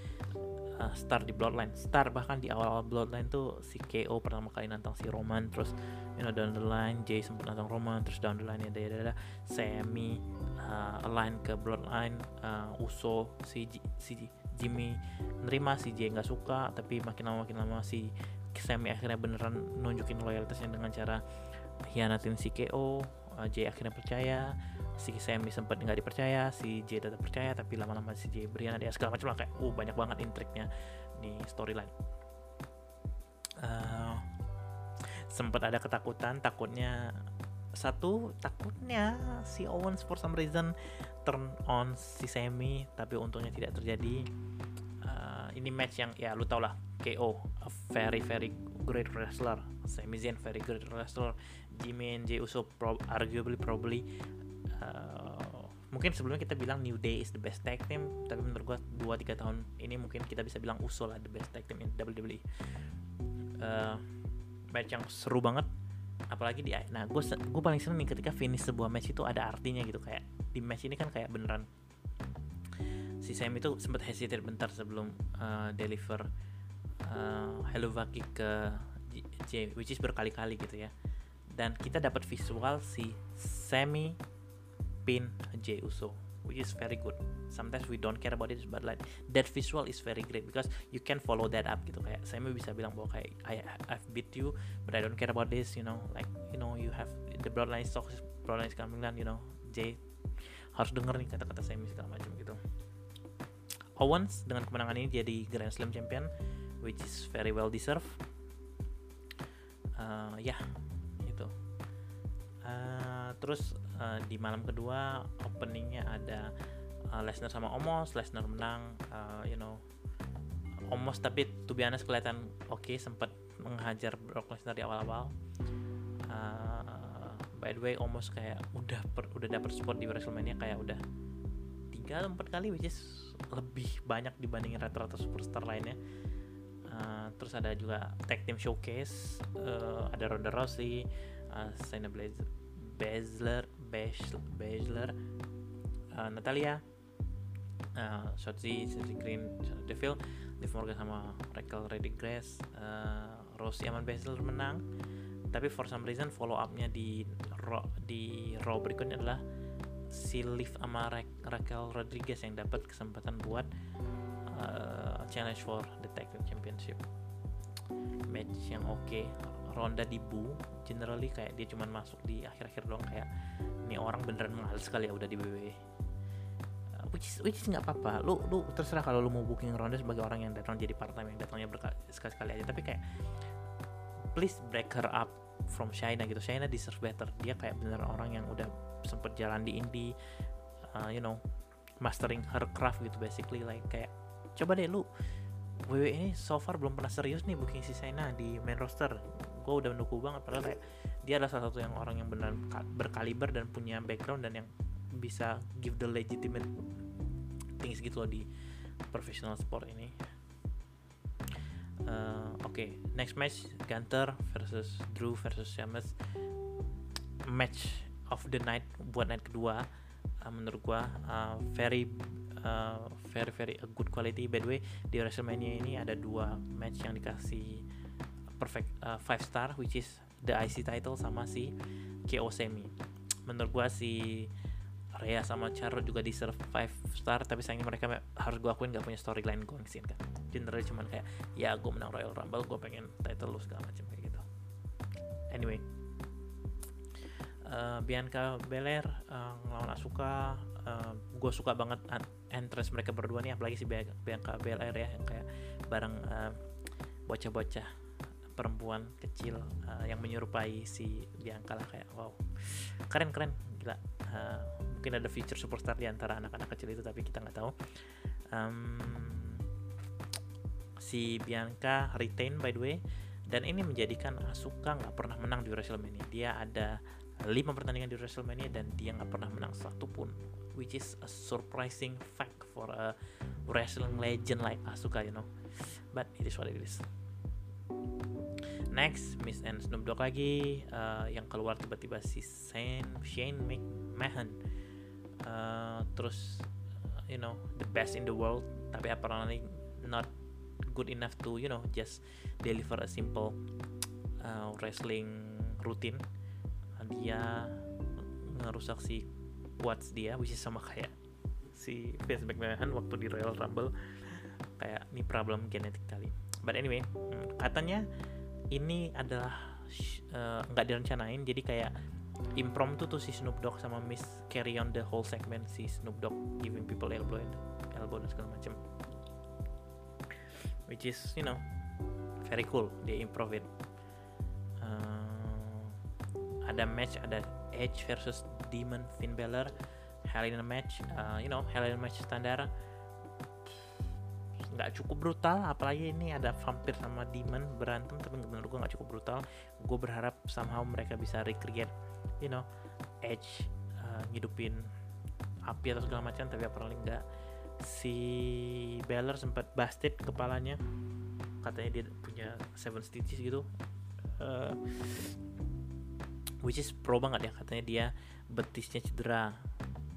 Uh, star di Bloodline. Star bahkan di awal-awal Bloodline tuh si KO pertama kali nantang si Roman terus you know down the line Jay sempat nantang Roman terus down the line ada ada Sammy uh, align ke Bloodline uh, Uso si si Jimmy nerima si Jay nggak suka tapi makin lama makin lama si Sammy akhirnya beneran nunjukin loyalitasnya dengan cara hianatin si KO uh, Jay akhirnya percaya si Sammy sempat nggak dipercaya si J tetap percaya tapi lama-lama si J berian dia segala macam lah kayak uh banyak banget intriknya di storyline. Uh, sempat ada ketakutan takutnya satu takutnya si Owens for some reason turn on si Sammy tapi untungnya tidak terjadi. Uh, ini match yang ya lu tau lah KO a very very great wrestler. Sami Zayn very great wrestler. Jimmy and Jey Uso pro arguably probably uh, mungkin sebelumnya kita bilang New Day is the best tag team tapi menurut gua 2-3 tahun ini mungkin kita bisa bilang Uso lah the best tag team in WWE uh, match yang seru banget. Apalagi di nah gue gue paling seneng nih ketika finish sebuah match itu ada artinya gitu kayak di match ini kan kayak beneran. Si Sam itu sempat hesitate bentar sebelum uh, deliver uh, Hello Vaki ke J which is berkali-kali gitu ya. Dan kita dapat visual si Sammy pin J Uso which is very good. Sometimes we don't care about it but like that visual is very great because you can follow that up gitu. Kayak Sammy bisa bilang bahwa kayak I I've beat you but I don't care about this you know. Like you know you have the bloodline stock bloodline is coming down you know. J harus denger nih kata-kata Sammy segala macam gitu. Owens dengan kemenangan ini jadi Grand Slam champion which is very well deserved. Uh, ya itu. Uh, terus uh, di malam kedua openingnya ada uh, Lesnar sama Omos Lesnar menang uh, you know. Omos tapi to be honest kelihatan oke okay, sempat menghajar Brock Lesnar di awal-awal. Uh, by the way Omos kayak udah per, udah dapat spot di WrestleMania kayak udah tiga empat kali which is lebih banyak dibandingin rata-rata superstar lainnya. Uh, terus ada juga tag team showcase uh, ada Ronda Rousey uh, Shayna Baszler Baszler. Uh, Natalia. Uh, Shotzi Shotzi Green Deville. Liv Morgan sama Raquel Rodriguez uh, Rosie Aman Baszler menang. Tapi for some reason follow upnya di Raw di Raw berikutnya adalah si Liv sama Ra Raquel Rodriguez yang dapat kesempatan buat uh, challenge for the tag team championship. Match yang oke. okay. Ronda di Bu generally kayak dia cuman masuk di akhir-akhir doang kayak ini orang beneran males sekali ya udah di WWE uh, which is which is nggak apa-apa. Lu lu terserah kalau lu mau booking Ronda sebagai orang yang datang jadi part time yang datangnya sekali-sekali aja. Tapi kayak please break her up from China gitu. China deserve better. Dia kayak beneran orang yang udah sempet jalan di indie uh, you know mastering her craft gitu basically. Like kayak coba deh lu WWE ini so far belum pernah serius nih booking si China di main roster gue udah mendukung banget padahal kayak dia adalah salah satu yang orang yang benar berkaliber dan punya background dan yang bisa give the legitimate things gitu loh di professional sport ini uh, oke okay. next match Gunter versus Drew versus Sheamus match of the night buat night kedua uh, menurut gua uh, very uh, very very a good quality by the way di WrestleMania ini ada dua match yang dikasih perfect uh, five star which is the IC title sama si KO Semi. Menurut gua si Rhea sama Charlotte juga deserve 5 star tapi sayangnya mereka harus gue akuin gak punya storyline going scene kan generally cuman kayak ya gue menang Royal Rumble gue pengen title lu segala macam kayak gitu. Anyway uh, Bianca Belair uh, ngelawan Asuka uh, gue suka banget entrance mereka berdua nih apalagi si Bianca Belair ya yang kayak bareng uh, bocah-bocah perempuan kecil uh, yang menyerupai si Bianca lah kayak wow keren keren gila. Uh, mungkin ada feature superstar di antara anak-anak kecil itu tapi kita nggak tahu. Um, si Bianca retain by the way dan ini menjadikan Asuka nggak pernah menang di WrestleMania. Dia ada lima pertandingan di WrestleMania dan dia nggak pernah menang satu pun which is a surprising fact for a wrestling legend like Asuka you know. But it is what it is next Miss and Snoop Dogg lagi uh, yang keluar tiba-tiba si Shane Shane McMahon uh, terus uh, you know the best in the world tapi apparently not good enough to you know just deliver a simple uh, wrestling routine. Dia ngerusak si quads dia which is sama kayak si Vince McMahon waktu di Royal Rumble. Kayak ini problem genetik kali. But anyway hmm, katanya ini adalah uh, nggak uh, direncanain jadi kayak impromptu tuh si Snoop Dogg sama Miss carry on the whole segment si Snoop Dogg giving people elbow and elbow dan segala macam which is you know very cool dia improv it. Uh, ada match ada Edge versus Demon Finn Balor. Hell in a match uh, you know Hell in a match standar nggak cukup brutal apalagi ini ada vampir sama demon berantem tapi menurut gue nggak cukup brutal. Gue berharap somehow mereka bisa recreate you know edge uh, ngidupin api atau segala macam tapi apalagi nggak. Si Beller sempat busted kepalanya. Katanya dia punya seven stitches gitu. Uh, which is pro banget ya katanya dia betisnya cedera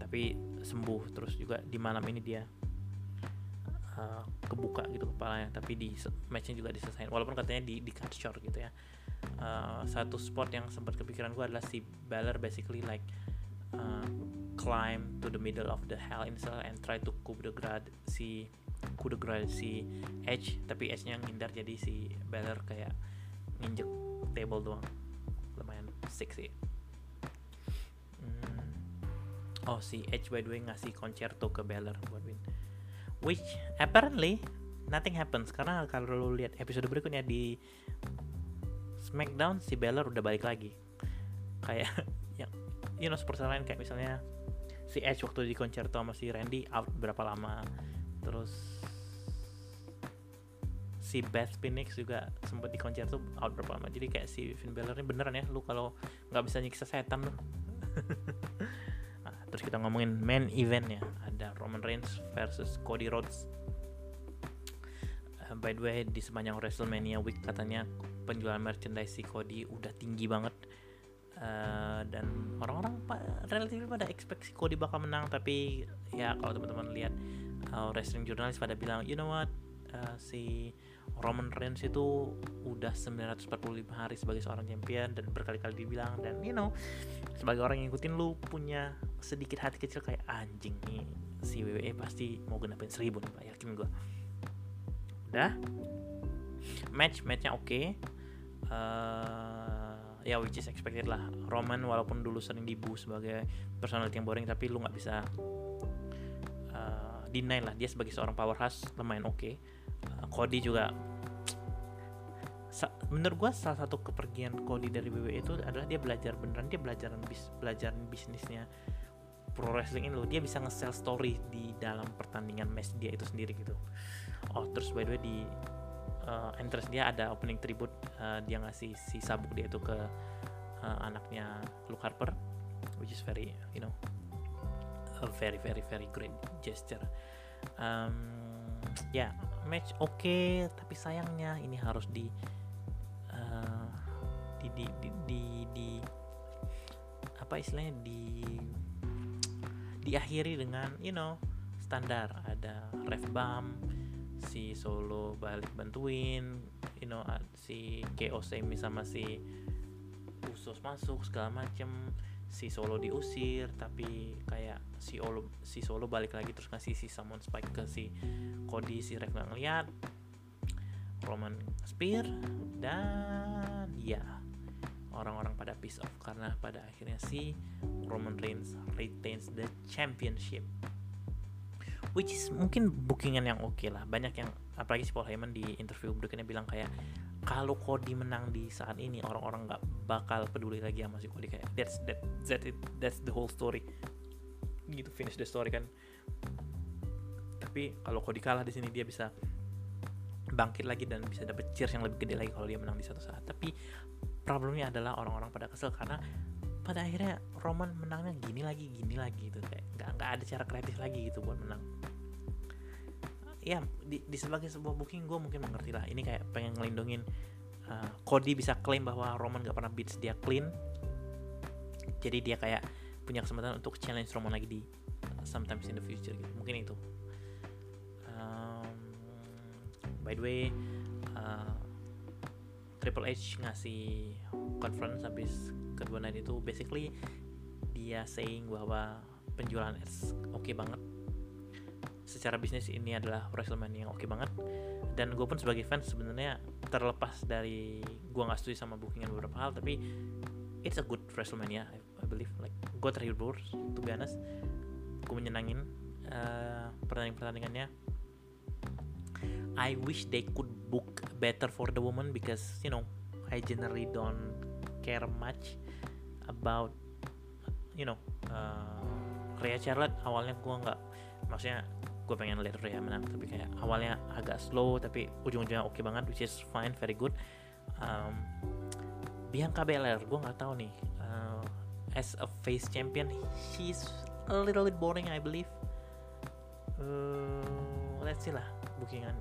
tapi sembuh terus juga di malam ini dia uh, kebuka gitu kepalanya tapi di matchnya juga diselesaikan. Walaupun katanya di, di cut short gitu ya. Uh, satu spot yang sempat kepikiran gue adalah si Balor basically like uh, climb to the middle of the hell in cell and try to coup de grade si coup de grade si Edge tapi Edge nya ngindar jadi si Balor kayak nginjek table doang. Lumayan sick sih. Hmm. oh si Edge by the way ngasih concerto ke Balor buat win which apparently nothing happens. Karena kalau lu lihat episode berikutnya di SmackDown si Balor udah balik lagi. Kayak <laughs> yang you know seperti lain kayak misalnya si Edge waktu di concerto sama si Randy out berapa lama. Terus si Beth Phoenix juga sempat di concerto out berapa lama. Jadi kayak si Finn Balor ini beneran ya lu kalau nggak bisa nyiksa setan lu. <laughs> Nah, terus kita ngomongin main event ya ada Roman Reigns versus Cody Rhodes. Uh, by the way di sepanjang WrestleMania week katanya penjualan merchandise si Cody udah tinggi banget. Uh, dan orang-orang pa relatif pada expect si Cody bakal menang tapi ya kalau teman-teman lihat uh, wrestling jurnalis pada bilang you know what? Uh, si Roman Reigns itu udah 945 hari sebagai seorang champion dan berkali-kali dibilang dan you know sebagai orang yang ngikutin lu punya sedikit hati kecil kayak anjing nih si WWE pasti mau genapin seribu nih pak yakin gue udah match matchnya oke okay. uh, eh, ya which is expected lah Roman walaupun dulu sering dibu sebagai personality yang boring tapi lu nggak bisa uh, deny lah dia sebagai seorang powerhouse lumayan oke okay. uh, Cody juga menurut gue salah satu kepergian Cody dari WWE itu adalah dia belajar beneran dia belajar bis, belajar bisnisnya pro wrestling ini loh dia bisa nge-sell story di dalam pertandingan match dia itu sendiri gitu. Oh terus by the way di uh, entrance dia ada opening tribute uh, dia ngasih si sabuk dia itu ke uh, anaknya Luke Harper which is very you know a very very very great gesture. Um, ya yeah, match oke okay, tapi sayangnya ini harus di uh, di, di, di, di, di apa istilahnya di diakhiri dengan you know standar. Ada ref bump si solo balik bantuin you know si KO Semi sama si Usos masuk segala macem. Si solo diusir tapi kayak si solo si solo balik lagi terus ngasih si summon spike ke si Cody si ref nggak ngeliat. Roman Spear dan ya orang-orang pada piece off. Karena pada akhirnya si Roman Reigns retains the championship. Which is mungkin bookingan yang oke okay lah. Banyak yang apalagi si Paul Heyman di interview berikutnya bilang kayak kalau Cody menang di saat ini orang-orang nggak bakal peduli lagi sama si Cody. Kayak that's that that it, that's the whole story. Gitu finish the story kan. Tapi kalau Cody kalah di sini dia bisa bangkit lagi dan bisa dapet cheers yang lebih gede lagi kalau dia menang di satu saat. Tapi problemnya adalah orang-orang pada kesel karena pada akhirnya Roman menangnya gini lagi gini lagi gitu. Kayak nggak nggak ada cara kreatif lagi gitu buat menang. Ya di, di sebagai sebuah booking gue mungkin mengerti lah. Ini kayak pengen ngelindungin uh, Cody bisa klaim bahwa Roman gak pernah beats dia clean. Jadi dia kayak punya kesempatan untuk challenge Roman lagi di uh, sometimes in the future gitu. Mungkin itu. Um, by the way uh, Triple H ngasih conference habis kedua night itu basically dia saying bahwa penjualan ads oke okay banget. Secara bisnis ini adalah WrestleMania yang oke okay banget. Dan gue pun sebagai fans sebenarnya terlepas dari gue nggak setuju sama bookingan beberapa hal tapi it's a good WrestleMania I, I believe. Like gue terhibur to be honest. Gue menyenangin uh, pertandingan pertandingannya I wish they could book better for the woman because you know I generally don't care much about you know uh, Rhea Charlotte. Awalnya gue nggak maksudnya gue pengen lihat Rhea menang tapi kayak awalnya agak slow tapi ujung-ujungnya oke okay banget which is fine very good. Um, Bianca Belair gue nggak tahu nih uh, as a face champion she's a little bit boring I believe. Uh, let's see lah bookingan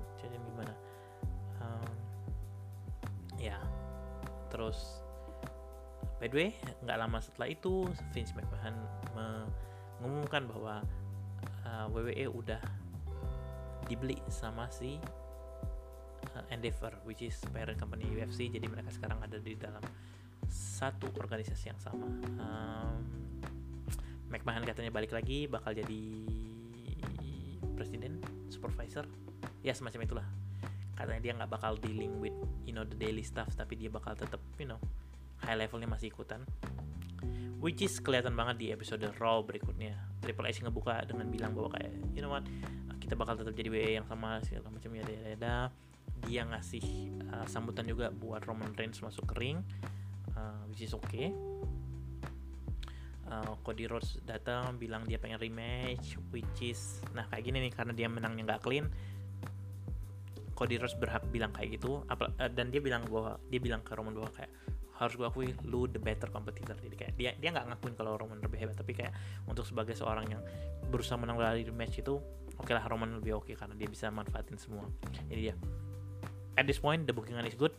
terus by the way nggak lama setelah itu Vince McMahon mengumumkan bahwa uh, WWE udah dibeli sama si uh, Endeavor which is parent company UFC jadi mereka sekarang ada di dalam satu organisasi yang sama. Um, McMahon katanya balik lagi bakal jadi presiden supervisor. Ya semacam itulah katanya dia nggak bakal dealing with you know the daily stuff tapi dia bakal tetap you know high levelnya masih ikutan. Which is kelihatan banget di episode Raw berikutnya. Triple H ngebuka dengan bilang bahwa kayak you know what kita bakal tetap jadi WWE yang sama segala macam ya ada dia ngasih uh, sambutan juga buat Roman Reigns masuk ke ring uh, which is okay. Uh, Cody Rhodes datang bilang dia pengen rematch which is nah kayak gini nih karena dia menangnya nggak clean Cody Rhodes berhak bilang kayak gitu uh, dan dia bilang bahwa dia bilang ke Roman bahwa kayak harus gue akui lu the better competitor. Jadi kayak dia dia nggak ngakuin kalau Roman lebih hebat tapi kayak untuk sebagai seorang yang berusaha menang dari match itu oke okay lah Roman lebih oke okay, karena dia bisa manfaatin semua. Jadi dia at this point the booking is good.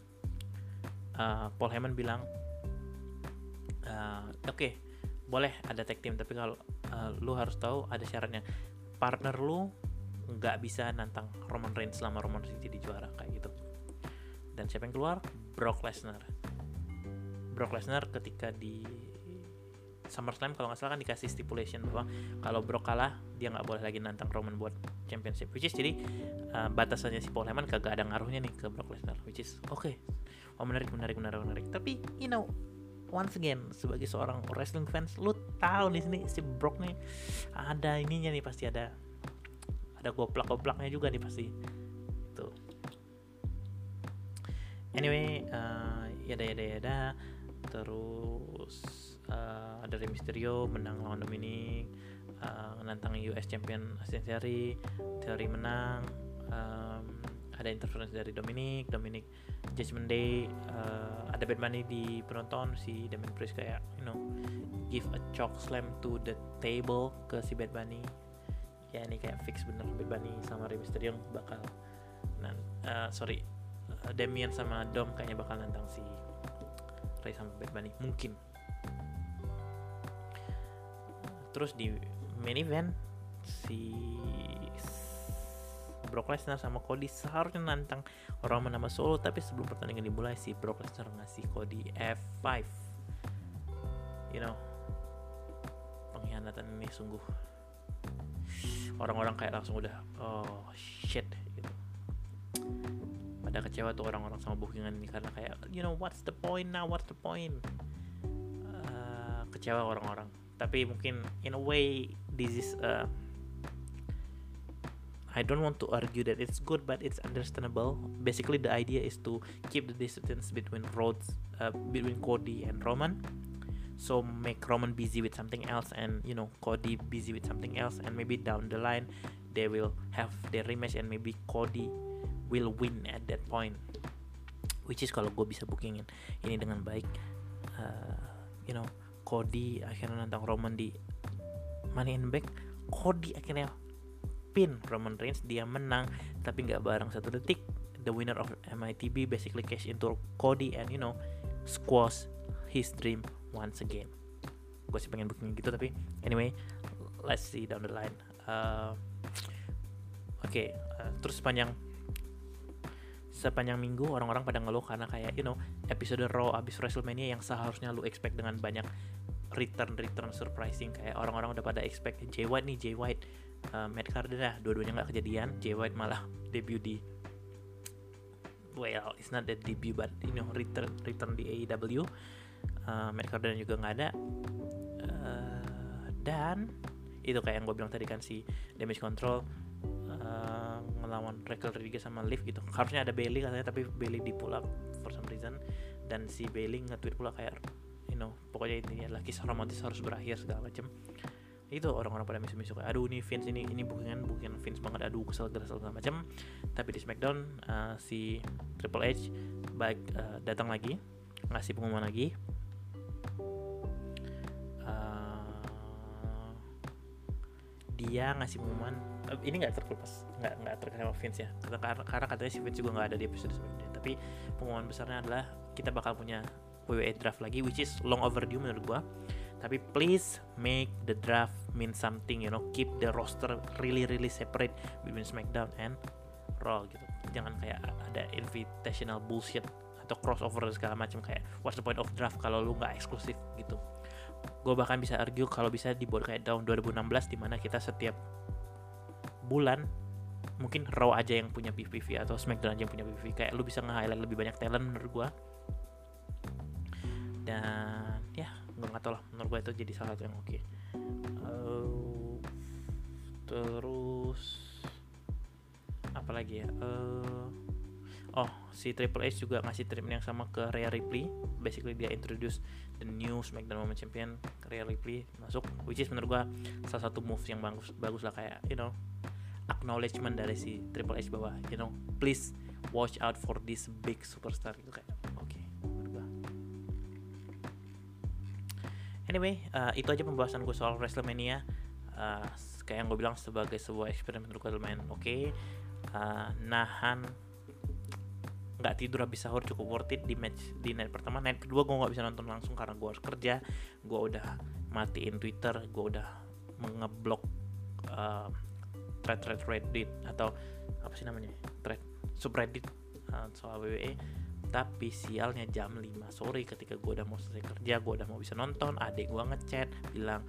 Uh, Paul Heyman bilang uh, oke okay, boleh ada tag team tapi kalau uh, lu harus tahu ada syaratnya. Partner lu nggak bisa nantang Roman Reigns selama Roman Reigns jadi juara kayak gitu. Dan siapa yang keluar? Brock Lesnar. Brock Lesnar ketika di SummerSlam kalau nggak salah kan dikasih stipulation bahwa kalau Brock kalah dia nggak boleh lagi nantang Roman buat championship which is jadi uh, batasannya si Paul Heyman kagak ada ngaruhnya nih ke Brock Lesnar which is oke okay. oh menarik menarik menarik menarik. Tapi you know once again sebagai seorang wrestling fans lu tahu nih sini si Brock nih ada ininya nih pasti ada ada goplak-goplaknya juga nih pasti. Tuh. Anyway uh, yada yada yada. Terus uh, ada Rey Mysterio menang lawan Dominic uh, menantang US Champion Asian Series Theory menang um, ada interference dari Dominic. Dominic Judgment Day uh, ada Bad Bunny di penonton. Si Damien Priest kayak you know give a choke slam to the table ke si Bad Bunny ya ini kayak fix bener Bad sama Rey Mysterio bakal nah, uh, sorry uh, Damien sama Dom kayaknya bakal nantang si Ray sama Bad Bunny mungkin. Terus di main event si Brock Lesnar sama Cody seharusnya nantang orang nama Solo tapi sebelum pertandingan dimulai si Brock Lesnar ngasih Cody F5 you know pengkhianatan ini sungguh orang-orang kayak langsung udah oh shit gitu. Pada kecewa tuh orang-orang sama bookingan ini karena kayak you know what's the point now? What's the point? Uh, kecewa orang-orang. Tapi mungkin in a way this is uh, I don't want to argue that it's good but it's understandable. Basically the idea is to keep the distance between Rhodes uh, between Cody and Roman so make Roman busy with something else and you know Cody busy with something else and maybe down the line they will have their rematch and maybe Cody will win at that point. Which is kalau gue bisa bookingin ini dengan baik uh, you know Cody akhirnya nantang Roman di Money in Bank. Cody akhirnya pin Roman Reigns dia menang tapi nggak bareng satu detik. The winner of MITB basically cash into Cody and you know squash his dream once again gue sih pengen booking gitu tapi anyway let's see down the line. Uh, oke okay, uh, terus sepanjang sepanjang minggu orang-orang pada ngeluh karena kayak you know episode Raw abis WrestleMania yang seharusnya lu expect dengan banyak return return surprising. Kayak orang-orang udah pada expect Jay White nih Jay White uh, Matt Cardona dua-duanya nggak kejadian. Jay White malah debut di well it's not that debut but you know return return di AEW uh, Matt Cardona juga nggak ada. Uh, dan itu kayak yang gue bilang tadi kan si damage control uh, ngelawan Raquel Rodriguez sama Liv gitu. Harusnya ada Bailey katanya tapi Bailey di pull up for some reason. Dan si Bailey nge-tweet pula kayak you know pokoknya intinya adalah kisah romantis harus berakhir segala macam itu orang-orang pada misu-misu kayak aduh ini Vince ini ini bukan bukan Vince banget. Aduh kesel kesel segala macam tapi di Smackdown uh, si Triple H baik uh, datang lagi ngasih pengumuman lagi dia ngasih pengumuman. Ini nggak terlepas nggak nggak terkait sama Vince ya? Karena, karena katanya si Vince juga nggak ada di episode sebelumnya. Tapi pengumuman besarnya adalah kita bakal punya WWE draft lagi which is long overdue menurut gua. Tapi please make the draft mean something you know? Keep the roster really really separate between SmackDown and Raw gitu. Jangan kayak ada invitational bullshit atau crossover segala macam kayak what's the point of draft kalau lu nggak eksklusif gitu gue bahkan bisa argue kalau bisa dibuat kayak tahun 2016 di mana kita setiap bulan mungkin Raw aja yang punya PVV atau SmackDown aja yang punya PVV kayak lu bisa nge-highlight lebih banyak talent menurut gue dan ya gue nggak tau lah. Menurut gue itu jadi salah satu yang oke. Okay. uh, terus apa lagi ya? Uh, oh si Triple H juga ngasih treatment yang sama ke Rhea Ripley. Basically dia introduce the new SmackDown Women's Champion Rhea Ripley masuk which is menurut gua salah satu move yang bagus bagus lah kayak you know acknowledgement dari si Triple H bahwa you know please watch out for this big superstar gitu kayak oke okay, anyway uh, itu aja pembahasan gue soal WrestleMania. Uh, kayak yang gue bilang sebagai sebuah eksperimen menurut gue lumayan oke. Okay. uh, nahan nggak tidur habis sahur cukup worth it di match di night pertama. Night kedua gue nggak bisa nonton langsung karena gue harus kerja. Gue udah matiin twitter gue udah mengeblok uh, thread thread reddit atau apa sih namanya? Thread subreddit uh, soal WWE tapi sialnya jam 5 sore ketika gue udah mau selesai kerja gue udah mau bisa nonton adik gue ngechat bilang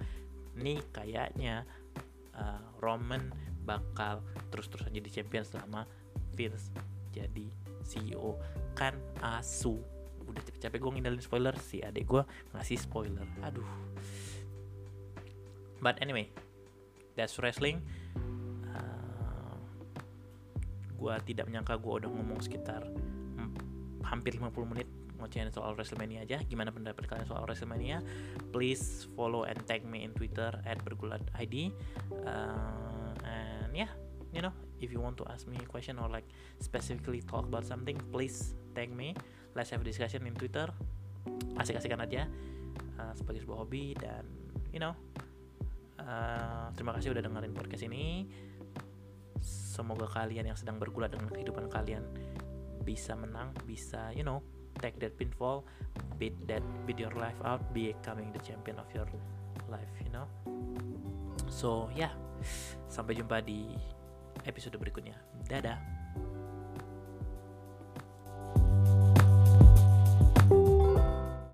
nih kayaknya uh, Roman bakal terus-terusan jadi champion selama Vince jadi CEO kan asu. Udah capek-capek gue ngindarin spoiler si adik gue ngasih spoiler. Aduh. But anyway that's wrestling. Uh, gue tidak menyangka gue udah ngomong sekitar hampir 50 menit ngocengin soal WrestleMania aja. Gimana pendapat kalian soal WrestleMania? Please follow and tag me in Twitter at bergulat ID uh, and yeah you know if you want to ask me a question or like specifically talk about something please tag me. Let's have a discussion in twitter. Asik-asikan aja. Uh, sebagai sebuah hobi dan you know uh, terima kasih udah dengerin podcast ini. Semoga kalian yang sedang bergulat dengan kehidupan kalian bisa menang bisa you know take that pinfall beat that beat your life out becoming the champion of your life you know. So yeah. sampai jumpa di episode berikutnya. Dadah.